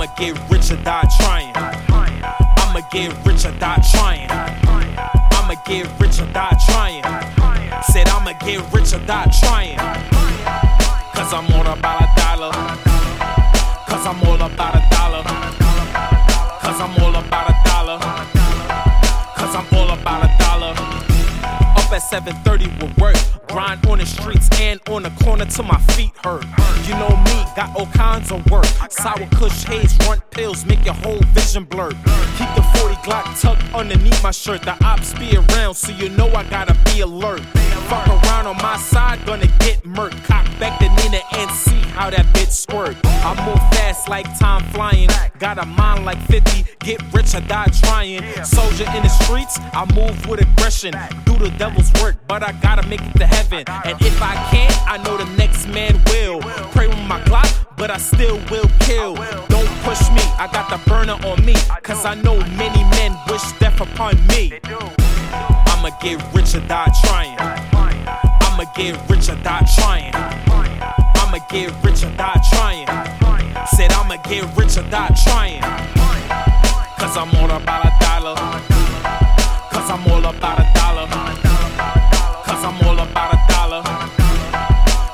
I'ma get rich or die trying. I'ma get rich or die trying. I'ma get rich or die trying. Said I'ma get rich or die trying. Cause I'm all about a dollar. Cause I'm all about a dollar. Cause I'm all about a dollar. Cause I'm all about a dollar. At 7:30 with work. Grind on the streets and on the corner till my feet hurt. You know me, got all kinds of work. Sour kush haze, runt pills, make your whole vision blurred. Keep the 40 Glock tucked underneath my shirt. The ops be around, so you know I gotta be alert. Fuck around on my side, gonna get murked. Cock back to Nina and see how that bitch squirt. I move fast like time flying. Got a mind like 50, get rich or die trying. Soldier in the streets, I move with aggression. Do the devil's work, but I gotta make it to heaven. And if I can't, I know the next man will. Pray with my Glock, but I still will kill. Don't push me, I got the burner on me. Cause I know many men wish death upon me. I'ma get rich or die trying. I'ma get rich or die trying. I'ma get rich or die trying. Said I'ma get rich or die trying. Cause I'm all about a dollar. Cause I'm all about a dollar. Cause I'm all about a dollar.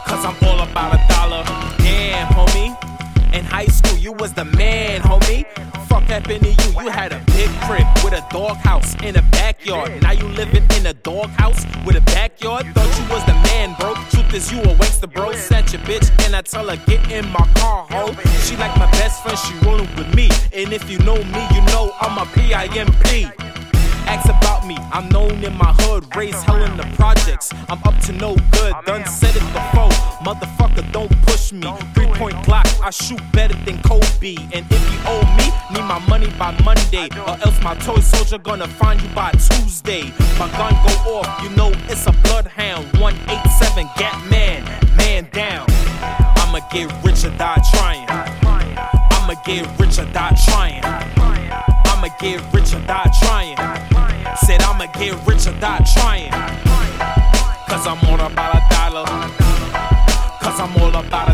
Cause I'm all about a dollar. Damn, homie. In high school, you was the man, homie. Fuck happened to you? You had a big crib with a doghouse in a backyard. Now you living in a doghouse with a backyard. Thought you was the man, bro. Truth is, you a waster, bro. Your bitch and I tell her get in my car, ho. She like my best friend, she rolling with me. And if you know me, you know I'm a P-I-M-P. Ask about me, I'm known in my hood, raised hell in the projects. I'm up to no good, done said it before. Motherfucker, don't push me. Three point Glock, I shoot better than Kobe. And if you owe me, need my money by Monday. Or else my toy soldier gonna find you by Tuesday. My gun go off, you know it's a bloodhound. 187, Gat man, get rich or die trying. I'ma get rich or die trying. I'ma get rich or die trying. Said I'ma get rich or die trying. Cause I'm all about a dollar. Cause I'm all about a